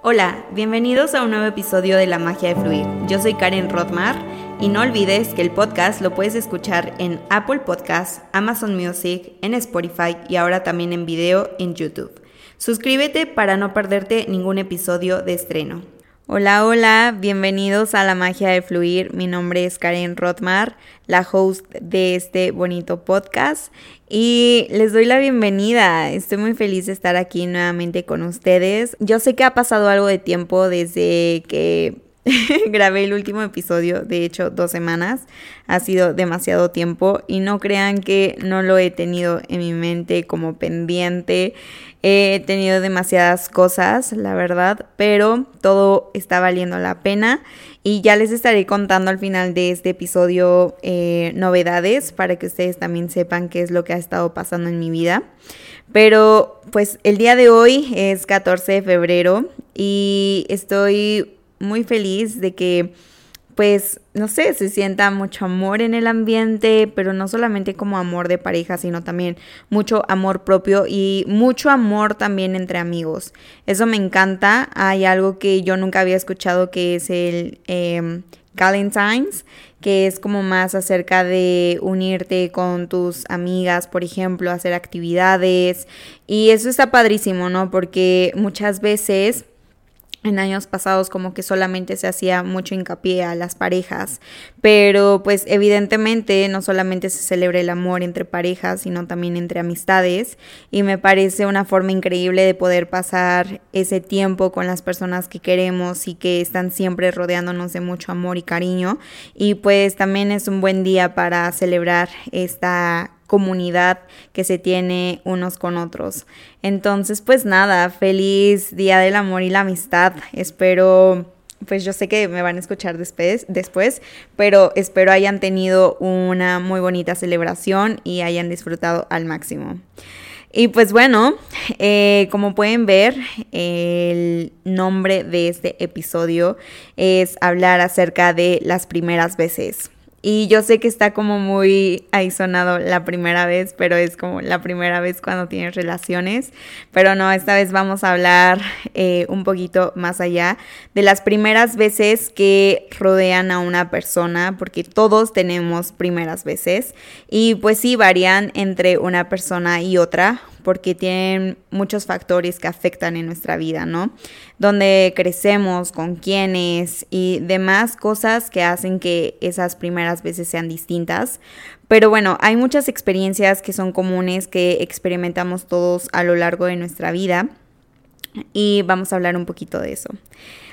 Hola, bienvenidos a un nuevo episodio de La Magia de Fluir. Yo soy Karen Rothmar y no olvides que el podcast lo puedes escuchar en Apple Podcasts, Amazon Music, en Spotify y ahora también en video en YouTube. Suscríbete para no perderte ningún episodio de estreno. Hola, hola, bienvenidos a la magia de fluir. Mi nombre es Karen Rothmar, la host de este bonito podcast y les doy la bienvenida. Estoy muy feliz de estar aquí nuevamente con ustedes. Yo sé que ha pasado algo de tiempo desde que grabé el último episodio, de hecho dos semanas, ha sido demasiado tiempo y no crean que no lo he tenido en mi mente como pendiente, he tenido demasiadas cosas, la verdad, pero todo está valiendo la pena y ya les estaré contando al final de este episodio eh, novedades para que ustedes también sepan qué es lo que ha estado pasando en mi vida. Pero pues el día de hoy es 14 de febrero y estoy muy feliz de que, pues, no sé, se sienta mucho amor en el ambiente, pero no solamente como amor de pareja, sino también mucho amor propio y mucho amor también entre amigos. Eso me encanta. Hay algo que yo nunca había escuchado que es el eh, que es como más acerca de unirte con tus amigas, por ejemplo, hacer actividades. Y eso está padrísimo, ¿no? Porque muchas veces en años pasados como que solamente se hacía mucho hincapié a las parejas, pero pues evidentemente no solamente se celebra el amor entre parejas, sino también entre amistades y me parece una forma increíble de poder pasar ese tiempo con las personas que queremos y que están siempre rodeándonos de mucho amor y cariño y pues también es un buen día para celebrar esta comunidad que se tiene unos con otros. Entonces, pues nada, feliz Día del Amor y la Amistad. Espero pues yo sé que me van a escuchar después, después, pero espero hayan tenido una muy bonita celebración y hayan disfrutado al máximo. Y pues bueno, eh, como pueden ver, el nombre de este episodio es hablar acerca de las primeras veces. Y yo sé que está como muy ahí sonado la primera vez, pero es como la primera vez cuando tienes relaciones. Pero no, esta vez vamos a hablar eh, un poquito más allá de las primeras veces que rodean a una persona, porque todos tenemos primeras veces. Y pues sí, varían entre una persona y otra porque tienen muchos factores que afectan en nuestra vida, ¿no? Donde crecemos, con quiénes y demás cosas que hacen que esas primeras veces sean distintas. Pero bueno, hay muchas experiencias que son comunes que experimentamos todos a lo largo de nuestra vida y vamos a hablar un poquito de eso.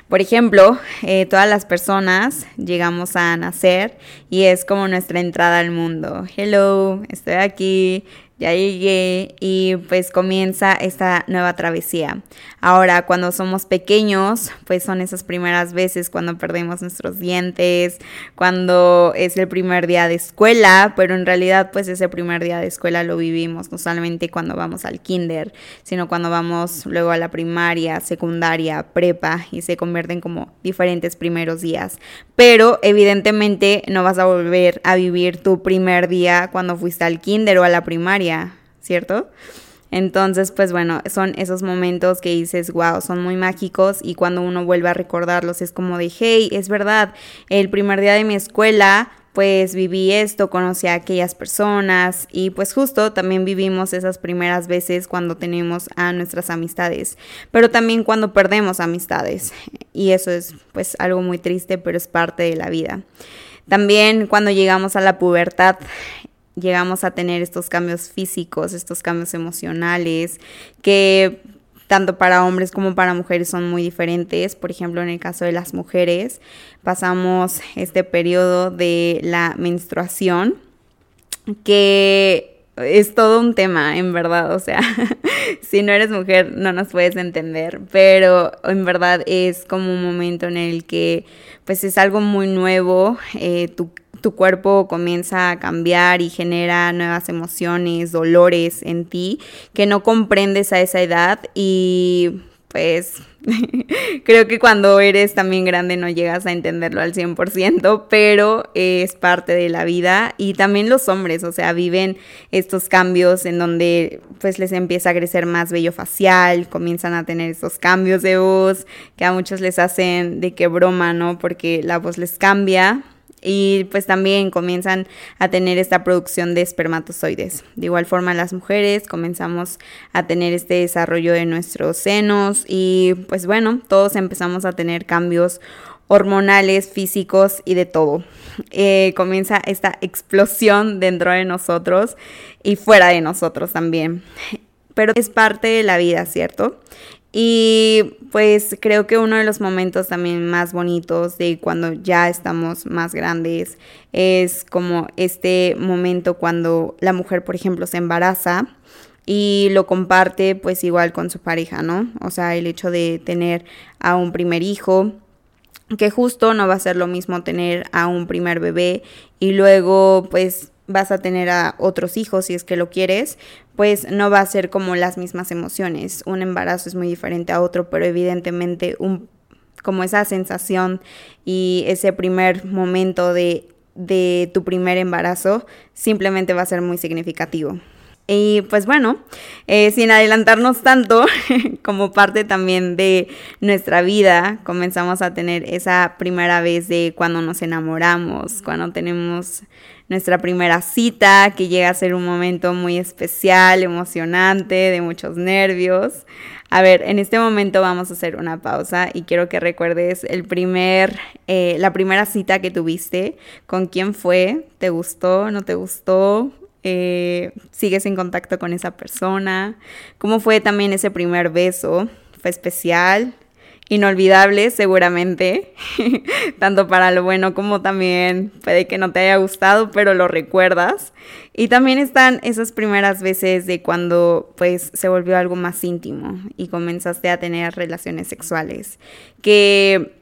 Por ejemplo, eh, todas las personas llegamos a nacer y es como nuestra entrada al mundo. Hello, estoy aquí, ya llegué y pues comienza esta nueva travesía. Ahora, cuando somos pequeños, pues son esas primeras veces cuando perdemos nuestros dientes, cuando es el primer día de escuela, pero en realidad pues ese primer día de escuela lo vivimos no solamente cuando vamos al kinder, sino cuando vamos luego a la primaria, secundaria, prepa y se convierten como diferentes primeros días. Pero evidentemente no vas a volver a vivir tu primer día cuando fuiste al kinder o a la primaria ¿cierto? Entonces, pues bueno, son esos momentos que dices, wow, son muy mágicos y cuando uno vuelve a recordarlos es como de, hey, es verdad, el primer día de mi escuela, pues viví esto, conocí a aquellas personas y pues justo también vivimos esas primeras veces cuando tenemos a nuestras amistades, pero también cuando perdemos amistades y eso es pues algo muy triste, pero es parte de la vida. También cuando llegamos a la pubertad llegamos a tener estos cambios físicos, estos cambios emocionales, que tanto para hombres como para mujeres son muy diferentes. Por ejemplo, en el caso de las mujeres, pasamos este periodo de la menstruación, que es todo un tema, en verdad. O sea, si no eres mujer no nos puedes entender, pero en verdad es como un momento en el que pues es algo muy nuevo, eh, tu tu cuerpo comienza a cambiar y genera nuevas emociones, dolores en ti que no comprendes a esa edad y pues creo que cuando eres también grande no llegas a entenderlo al 100%, pero es parte de la vida y también los hombres, o sea, viven estos cambios en donde pues les empieza a crecer más vello facial, comienzan a tener estos cambios de voz que a muchos les hacen de qué broma, ¿no? Porque la voz les cambia y pues también comienzan a tener esta producción de espermatozoides. De igual forma las mujeres comenzamos a tener este desarrollo de nuestros senos y pues bueno, todos empezamos a tener cambios hormonales, físicos y de todo. Eh, comienza esta explosión dentro de nosotros y fuera de nosotros también. Pero es parte de la vida, ¿cierto? Y pues creo que uno de los momentos también más bonitos de cuando ya estamos más grandes es como este momento cuando la mujer, por ejemplo, se embaraza y lo comparte pues igual con su pareja, ¿no? O sea, el hecho de tener a un primer hijo, que justo no va a ser lo mismo tener a un primer bebé y luego pues vas a tener a otros hijos si es que lo quieres, pues no va a ser como las mismas emociones. Un embarazo es muy diferente a otro, pero evidentemente un, como esa sensación y ese primer momento de, de tu primer embarazo simplemente va a ser muy significativo. Y pues bueno, eh, sin adelantarnos tanto, como parte también de nuestra vida, comenzamos a tener esa primera vez de cuando nos enamoramos, cuando tenemos nuestra primera cita, que llega a ser un momento muy especial, emocionante, de muchos nervios. A ver, en este momento vamos a hacer una pausa y quiero que recuerdes el primer, eh, la primera cita que tuviste, con quién fue, te gustó, no te gustó, eh, sigues en contacto con esa persona, cómo fue también ese primer beso, fue especial, inolvidable seguramente, tanto para lo bueno como también puede que no te haya gustado, pero lo recuerdas. Y también están esas primeras veces de cuando pues se volvió algo más íntimo y comenzaste a tener relaciones sexuales, que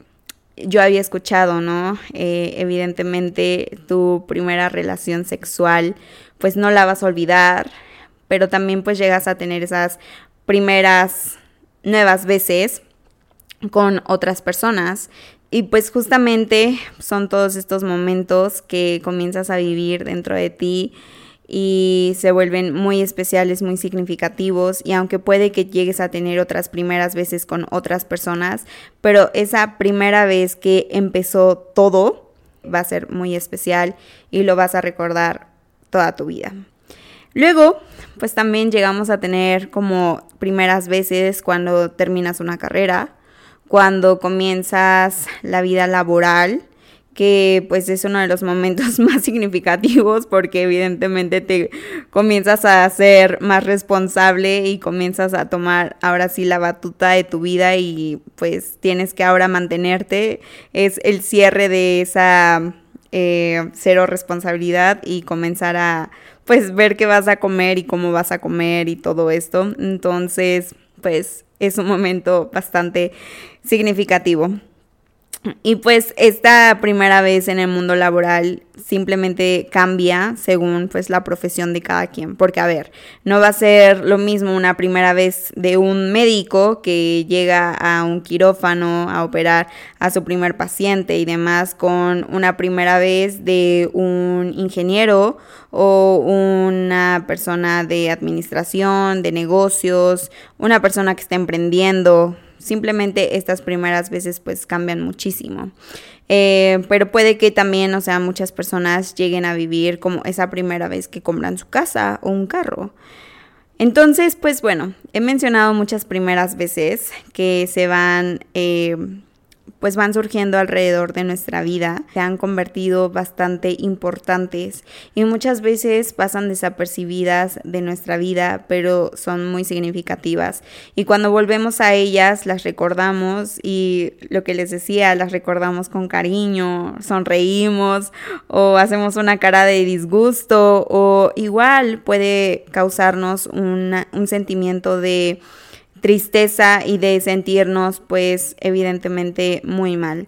yo había escuchado, ¿no? Eh, evidentemente tu primera relación sexual pues no la vas a olvidar, pero también pues llegas a tener esas primeras nuevas veces con otras personas. Y pues justamente son todos estos momentos que comienzas a vivir dentro de ti y se vuelven muy especiales, muy significativos y aunque puede que llegues a tener otras primeras veces con otras personas, pero esa primera vez que empezó todo va a ser muy especial y lo vas a recordar toda tu vida. Luego, pues también llegamos a tener como primeras veces cuando terminas una carrera, cuando comienzas la vida laboral, que pues es uno de los momentos más significativos porque evidentemente te comienzas a ser más responsable y comienzas a tomar ahora sí la batuta de tu vida y pues tienes que ahora mantenerte. Es el cierre de esa eh, cero responsabilidad y comenzar a pues ver qué vas a comer y cómo vas a comer y todo esto. Entonces pues es un momento bastante significativo. Y pues esta primera vez en el mundo laboral simplemente cambia según pues la profesión de cada quien, porque a ver, no va a ser lo mismo una primera vez de un médico que llega a un quirófano a operar a su primer paciente y demás con una primera vez de un ingeniero o una persona de administración, de negocios, una persona que está emprendiendo, Simplemente estas primeras veces pues cambian muchísimo. Eh, pero puede que también, o sea, muchas personas lleguen a vivir como esa primera vez que compran su casa o un carro. Entonces, pues bueno, he mencionado muchas primeras veces que se van... Eh, pues van surgiendo alrededor de nuestra vida, se han convertido bastante importantes y muchas veces pasan desapercibidas de nuestra vida, pero son muy significativas. Y cuando volvemos a ellas, las recordamos y lo que les decía, las recordamos con cariño, sonreímos o hacemos una cara de disgusto o igual puede causarnos un sentimiento de tristeza y de sentirnos pues evidentemente muy mal.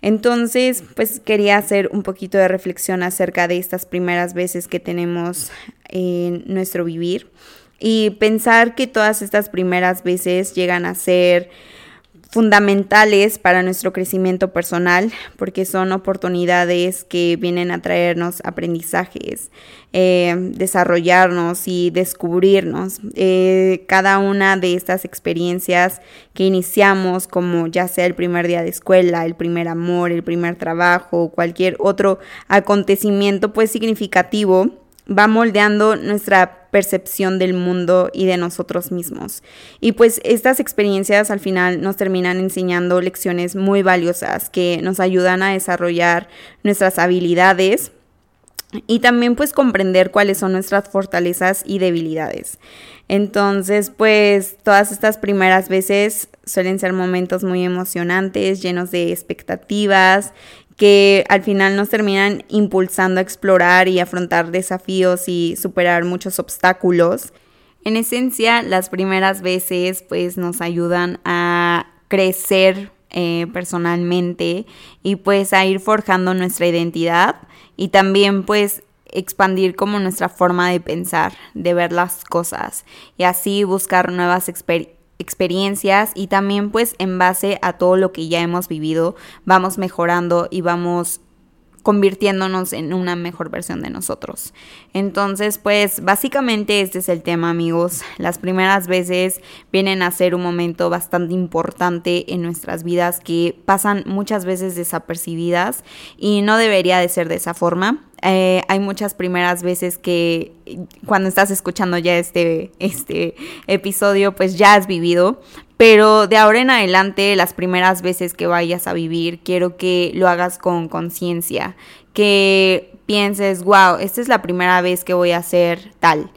Entonces, pues quería hacer un poquito de reflexión acerca de estas primeras veces que tenemos en nuestro vivir Y pensar que todas estas primeras veces llegan a ser fundamentales para nuestro crecimiento personal porque son oportunidades que vienen a traernos aprendizajes, eh, desarrollarnos y descubrirnos. Eh, cada una de estas experiencias que iniciamos, como ya sea el primer día de escuela, el primer amor, el primer trabajo, cualquier otro acontecimiento pues significativo, va moldeando nuestra percepción del mundo y de nosotros mismos. Y pues estas experiencias al final nos terminan enseñando lecciones muy valiosas que nos ayudan a desarrollar nuestras habilidades y también pues comprender cuáles son nuestras fortalezas y debilidades. Entonces pues todas estas primeras veces suelen ser momentos muy emocionantes, llenos de expectativas que al final nos terminan impulsando a explorar y afrontar desafíos y superar muchos obstáculos. En esencia, las primeras veces pues nos ayudan a crecer eh, personalmente y pues a ir forjando nuestra identidad y también pues expandir como nuestra forma de pensar, de ver las cosas y así buscar nuevas experiencias experiencias y también pues en base a todo lo que ya hemos vivido vamos mejorando y vamos convirtiéndonos en una mejor versión de nosotros. Entonces, pues básicamente este es el tema, amigos. Las primeras veces vienen a ser un momento bastante importante en nuestras vidas que pasan muchas veces desapercibidas y no debería de ser de esa forma. Eh, hay muchas primeras veces que cuando estás escuchando ya este, este episodio, pues ya has vivido. Pero de ahora en adelante, las primeras veces que vayas a vivir, quiero que lo hagas con conciencia. Que pienses, wow, esta es la primera vez que voy a hacer tal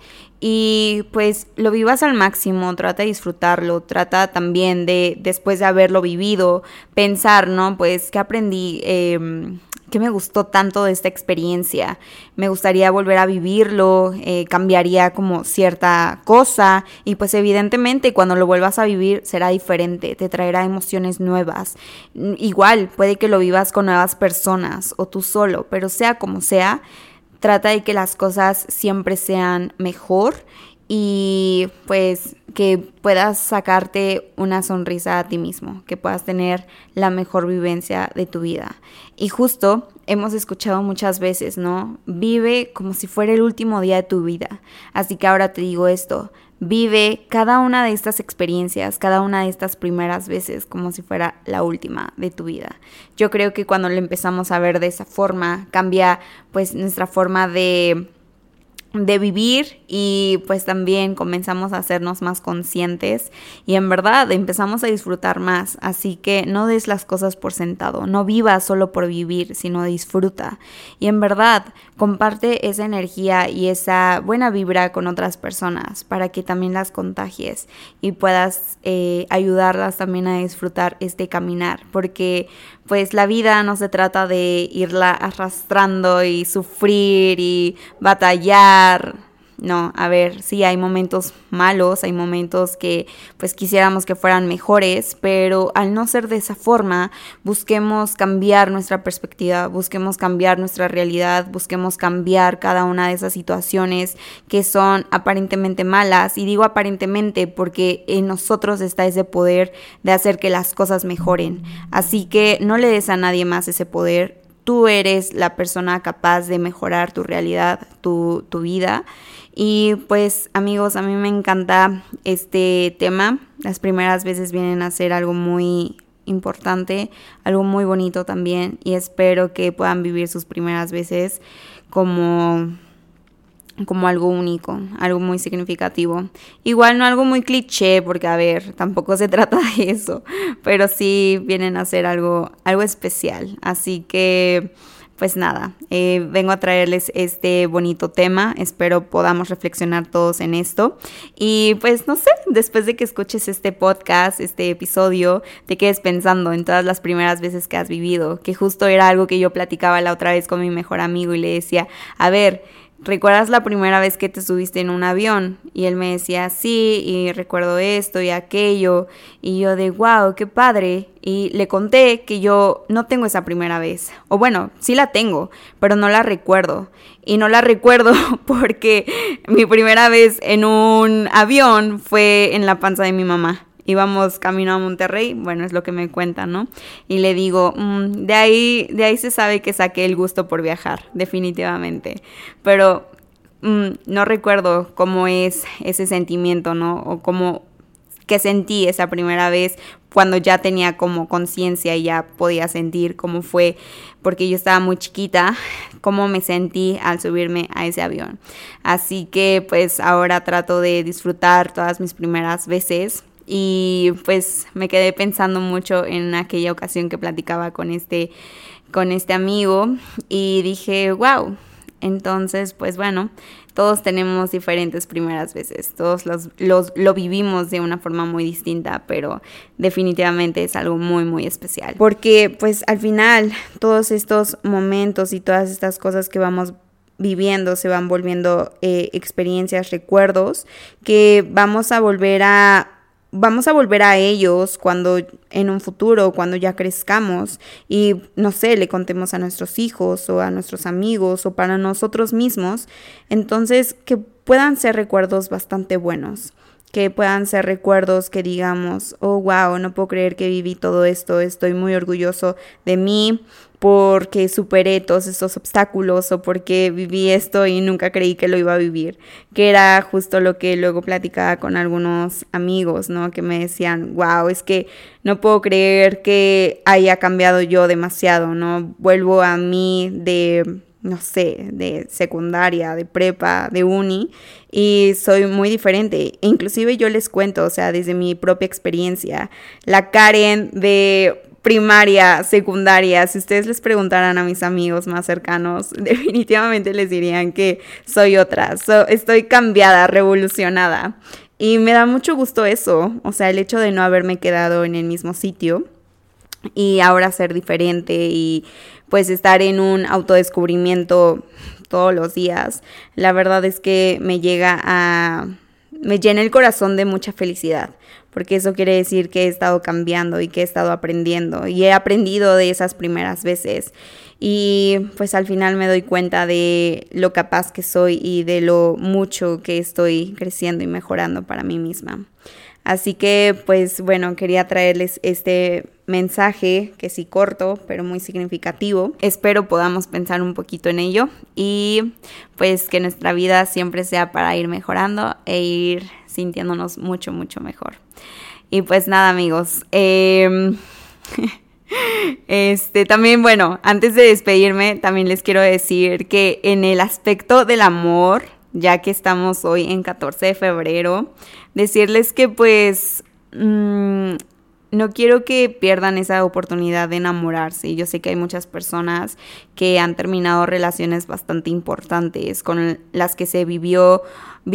y pues lo vivas al máximo, trata de disfrutarlo, trata también de, después de haberlo vivido, pensar, ¿no? Pues, ¿qué aprendí? Eh, ¿Qué me gustó tanto de esta experiencia? Me gustaría volver a vivirlo, eh, cambiaría como cierta cosa y pues evidentemente cuando lo vuelvas a vivir será diferente, te traerá emociones nuevas. Mm, igual, puede que lo vivas con nuevas personas o tú solo, pero sea como sea, trata de que las cosas siempre sean mejor y pues que puedas sacarte una sonrisa a ti mismo, que puedas tener la mejor vivencia de tu vida. Y justo hemos escuchado muchas veces, ¿no? Vive como si fuera el último día de tu vida. Así que ahora te digo esto, vive cada una de estas experiencias, cada una de estas primeras veces como si fuera la última de tu vida. Yo creo que cuando lo empezamos a ver de esa forma, cambia pues nuestra forma de de vivir y pues también comenzamos a hacernos más conscientes y en verdad empezamos a disfrutar más. Así que no des las cosas por sentado, no vivas solo por vivir, sino disfruta. Y en verdad comparte esa energía y esa buena vibra con otras personas para que también las contagies y puedas eh, ayudarlas también a disfrutar este caminar. Porque pues la vida no se trata de irla arrastrando y sufrir y batallar. No, a ver, sí hay momentos malos, hay momentos que pues quisiéramos que fueran mejores, pero al no ser de esa forma, busquemos cambiar nuestra perspectiva, busquemos cambiar nuestra realidad, busquemos cambiar cada una de esas situaciones que son aparentemente malas. Y digo aparentemente porque en nosotros está ese poder de hacer que las cosas mejoren. Así que no le des a nadie más ese poder, tú eres la persona capaz de mejorar tu realidad, tu, tu, vida. Y pues amigos, a mí me encanta este tema. Las primeras veces vienen a ser algo muy importante, algo muy bonito también. Y espero que puedan vivir sus primeras veces como como algo único, algo muy significativo. Igual no algo muy cliché, porque a ver, tampoco se trata de eso, pero sí vienen a ser algo, algo especial. Así que, pues nada, eh, vengo a traerles este bonito tema, espero podamos reflexionar todos en esto. Y pues no sé, después de que escuches este podcast, este episodio, te quedes pensando en todas las primeras veces que has vivido, que justo era algo que yo platicaba la otra vez con mi mejor amigo y le decía, a ver, ¿recuerdas la primera vez que te subiste en un avión? Y él me decía, sí, y recuerdo esto y aquello. Y yo de, wow, qué padre. Y le conté que yo no tengo esa primera vez. O bueno, sí la tengo, pero no la recuerdo. Y no la recuerdo porque mi primera vez en un avión fue en la panza de mi mamá íbamos camino a Monterrey, bueno, es lo que me cuentan, ¿no? Y le digo, mm, de ahí, de ahí se sabe que saqué el gusto por viajar, definitivamente. Pero mm, no recuerdo cómo es ese sentimiento, ¿no? O cómo que sentí esa primera vez cuando ya tenía como conciencia y ya podía sentir cómo fue, porque yo estaba muy chiquita, cómo me sentí al subirme a ese avión. Así que pues ahora trato de disfrutar todas mis primeras veces y pues me quedé pensando mucho en aquella ocasión que platicaba con este, con este amigo y dije, wow, entonces pues bueno, todos tenemos diferentes primeras veces, todos los, los, lo vivimos de una forma muy distinta, pero definitivamente es algo muy, muy especial. Porque pues al final todos estos momentos y todas estas cosas que vamos viviendo se van volviendo eh, experiencias, recuerdos que vamos a volver a vamos a volver a ellos cuando en un futuro, cuando ya crezcamos y no sé, le contemos a nuestros hijos o a nuestros amigos o para nosotros mismos, entonces que puedan ser recuerdos bastante buenos que puedan ser recuerdos que digamos, oh, wow, no puedo creer que viví todo esto, estoy muy orgulloso de mí porque superé todos estos obstáculos o porque viví esto y nunca creí que lo iba a vivir, que era justo lo que luego platicaba con algunos amigos, ¿no? Que me decían, wow, es que no puedo creer que haya cambiado yo demasiado, ¿no? Vuelvo a mí de no sé, de secundaria, de prepa, de uni, y soy muy diferente. Inclusive yo les cuento, o sea, desde mi propia experiencia, la Karen de primaria, secundaria, si ustedes les preguntaran a mis amigos más cercanos, definitivamente les dirían que soy otra, estoy cambiada, revolucionada. Y me da mucho gusto eso, o sea, el hecho de no haberme quedado en el mismo sitio y ahora ser diferente y pues estar en un autodescubrimiento todos los días, la verdad es que me llega a... me llena el corazón de mucha felicidad, porque eso quiere decir que he estado cambiando y que he estado aprendiendo y he aprendido de esas primeras veces y pues al final me doy cuenta de lo capaz que soy y de lo mucho que estoy creciendo y mejorando para mí misma. Así que pues bueno, quería traerles este mensaje que sí corto, pero muy significativo. Espero podamos pensar un poquito en ello y pues que nuestra vida siempre sea para ir mejorando e ir sintiéndonos mucho, mucho mejor. Y pues nada amigos, em, Este, también, bueno, antes de despedirme, también les quiero decir que en el aspecto del amor, ya que estamos hoy en 14 de febrero, decirles que pues mm, no quiero que pierdan esa oportunidad de enamorarse. Yo sé que hay muchas personas que han terminado relaciones bastante importantes con las que se vivió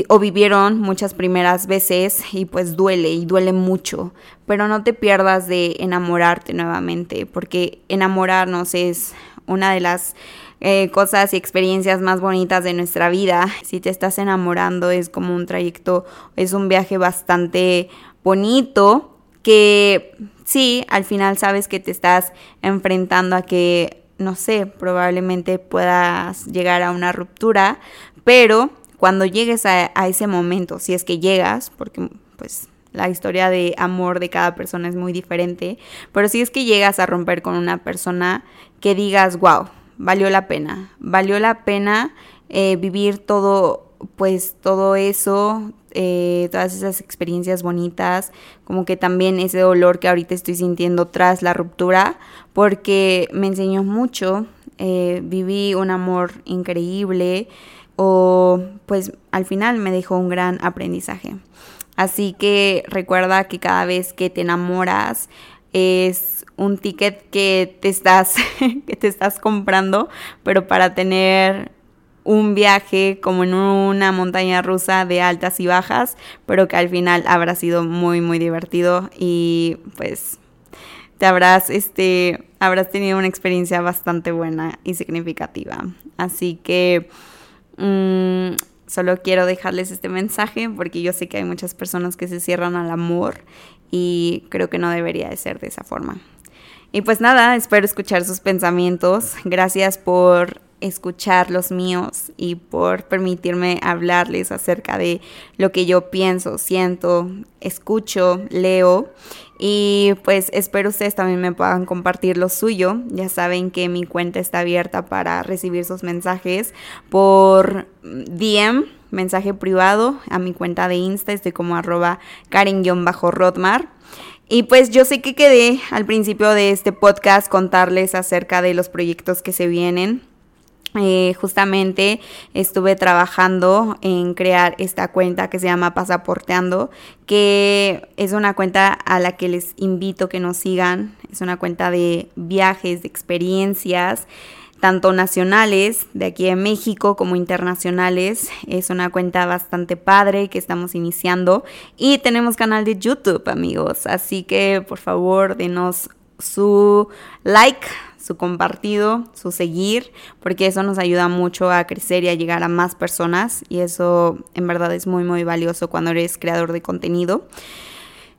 o vivieron muchas primeras veces y pues duele y duele mucho. Pero no te pierdas de enamorarte nuevamente porque enamorarnos es una de las eh, cosas y experiencias más bonitas de nuestra vida. Si te estás enamorando es como un trayecto, es un viaje bastante bonito que sí, al final sabes que te estás enfrentando a que, no sé, probablemente puedas llegar a una ruptura, pero cuando llegues a, ese momento, si es que llegas, porque pues la historia de amor de cada persona es muy diferente, pero si es que llegas a romper con una persona que digas, wow, valió la pena, valió la pena eh, vivir todo, pues todo eso, eh, todas esas experiencias bonitas, como que también ese dolor que ahorita estoy sintiendo tras la ruptura, porque me enseñó mucho, eh, viví un amor increíble o pues al final me dejó un gran aprendizaje. Así que recuerda que cada vez que te enamoras, es un ticket que te estás que te estás comprando, pero para tener un viaje como en una montaña rusa de altas y bajas, pero que al final habrá sido muy muy divertido y pues te habrás este habrás tenido una experiencia bastante buena y significativa. Así que mm, solo quiero dejarles este mensaje porque yo sé que hay muchas personas que se cierran al amor y creo que no debería de ser de esa forma. Y pues nada, espero escuchar sus pensamientos. Gracias por escuchar los míos y por permitirme hablarles acerca de lo que yo pienso, siento, escucho, leo y pues espero ustedes también me puedan compartir lo suyo. Ya saben que mi cuenta está abierta para recibir sus mensajes por DM, mensaje privado a mi cuenta de Insta, estoy como arroba Karen-Rodmar. Y pues yo sé que quedé al principio de este podcast contarles acerca de los proyectos que se vienen. Eh, justamente estuve trabajando en crear esta cuenta que se llama Pasaporteando, que es una cuenta a la que les invito que nos sigan. Es una cuenta de viajes, de experiencias, tanto nacionales de aquí en México como internacionales. Es una cuenta bastante padre que estamos iniciando y tenemos canal de YouTube, amigos. Así que por favor, denos su like, su compartido, su seguir, porque eso nos ayuda mucho a crecer y a llegar a más personas y eso en verdad es muy muy valioso cuando eres creador de contenido.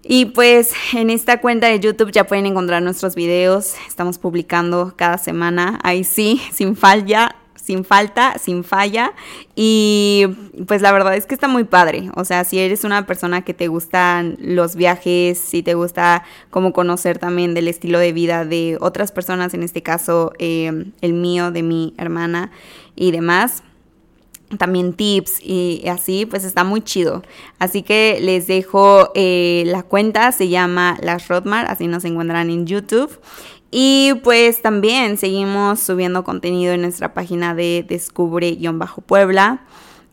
Y pues en esta cuenta de YouTube ya pueden encontrar nuestros videos, estamos publicando cada semana, ahí sí, sin falla, sin falta, sin falla. Y pues la verdad es que está muy padre. O sea, si eres una persona que te gustan los viajes, si te gusta como conocer también del estilo de vida de otras personas, en este caso eh, el mío, de mi hermana y demás también tips y así, pues está muy chido. Así que les dejo eh, la cuenta, se llama Las Rodmar, así nos encuentran en YouTube. Y pues también seguimos subiendo contenido en nuestra página de Descubre-Puebla.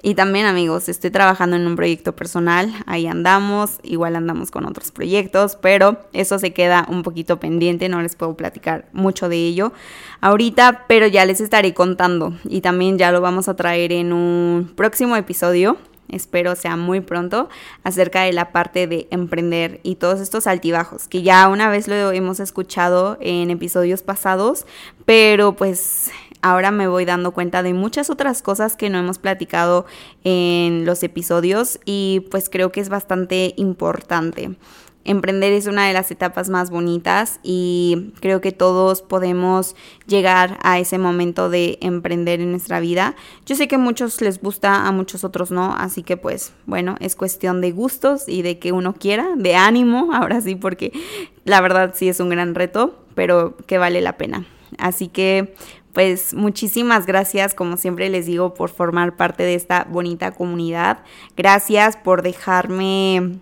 Y también amigos, estoy trabajando en un proyecto personal, ahí andamos, igual andamos con otros proyectos, pero eso se queda un poquito pendiente, no les puedo platicar mucho de ello ahorita, pero ya les estaré contando. Y también ya lo vamos a traer en un próximo episodio espero sea muy pronto, acerca de la parte de emprender y todos estos altibajos, que ya una vez lo hemos escuchado en episodios pasados, pero pues ahora me voy dando cuenta de muchas otras cosas que no hemos platicado en los episodios y pues creo que es bastante importante. Emprender es una de las etapas más bonitas y creo que todos podemos llegar a ese momento de emprender en nuestra vida. Yo sé que a muchos les gusta, a muchos otros no, así que pues bueno, es cuestión de gustos y de que uno quiera, de ánimo, ahora sí, porque la verdad sí es un gran reto, pero que vale la pena. Así que pues muchísimas gracias, como siempre les digo, por formar parte de esta bonita comunidad. Gracias por dejarme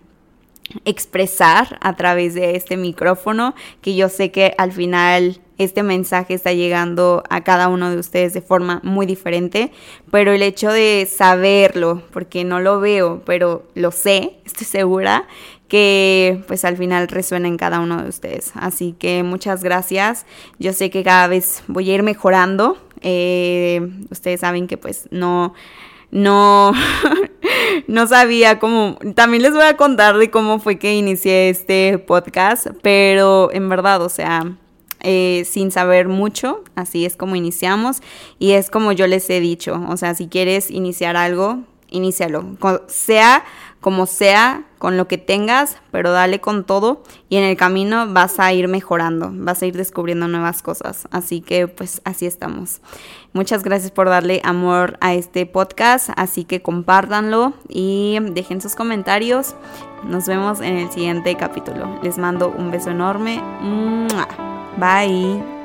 expresar a través de este micrófono, que yo sé que al final este mensaje está llegando a cada uno de ustedes de forma muy diferente, pero el hecho de saberlo, porque no lo veo, pero lo sé, estoy segura que pues al final resuena en cada uno de ustedes. Así que muchas gracias. Yo sé que cada vez voy a ir mejorando. Eh, ustedes saben que pues no no, no sabía cómo, también les voy a contar de cómo fue que inicié este podcast, pero en verdad, o sea, eh, sin saber mucho, así es como iniciamos y es como yo les he dicho, o sea, si quieres iniciar algo, inícialo, sea como sea, con lo que tengas, pero dale con todo y en el camino vas a ir mejorando, vas a ir descubriendo nuevas cosas. Así que pues así estamos. Muchas gracias por darle amor a este podcast, así que compártanlo y dejen sus comentarios. Nos vemos en el siguiente capítulo. Les mando un beso enorme. Bye.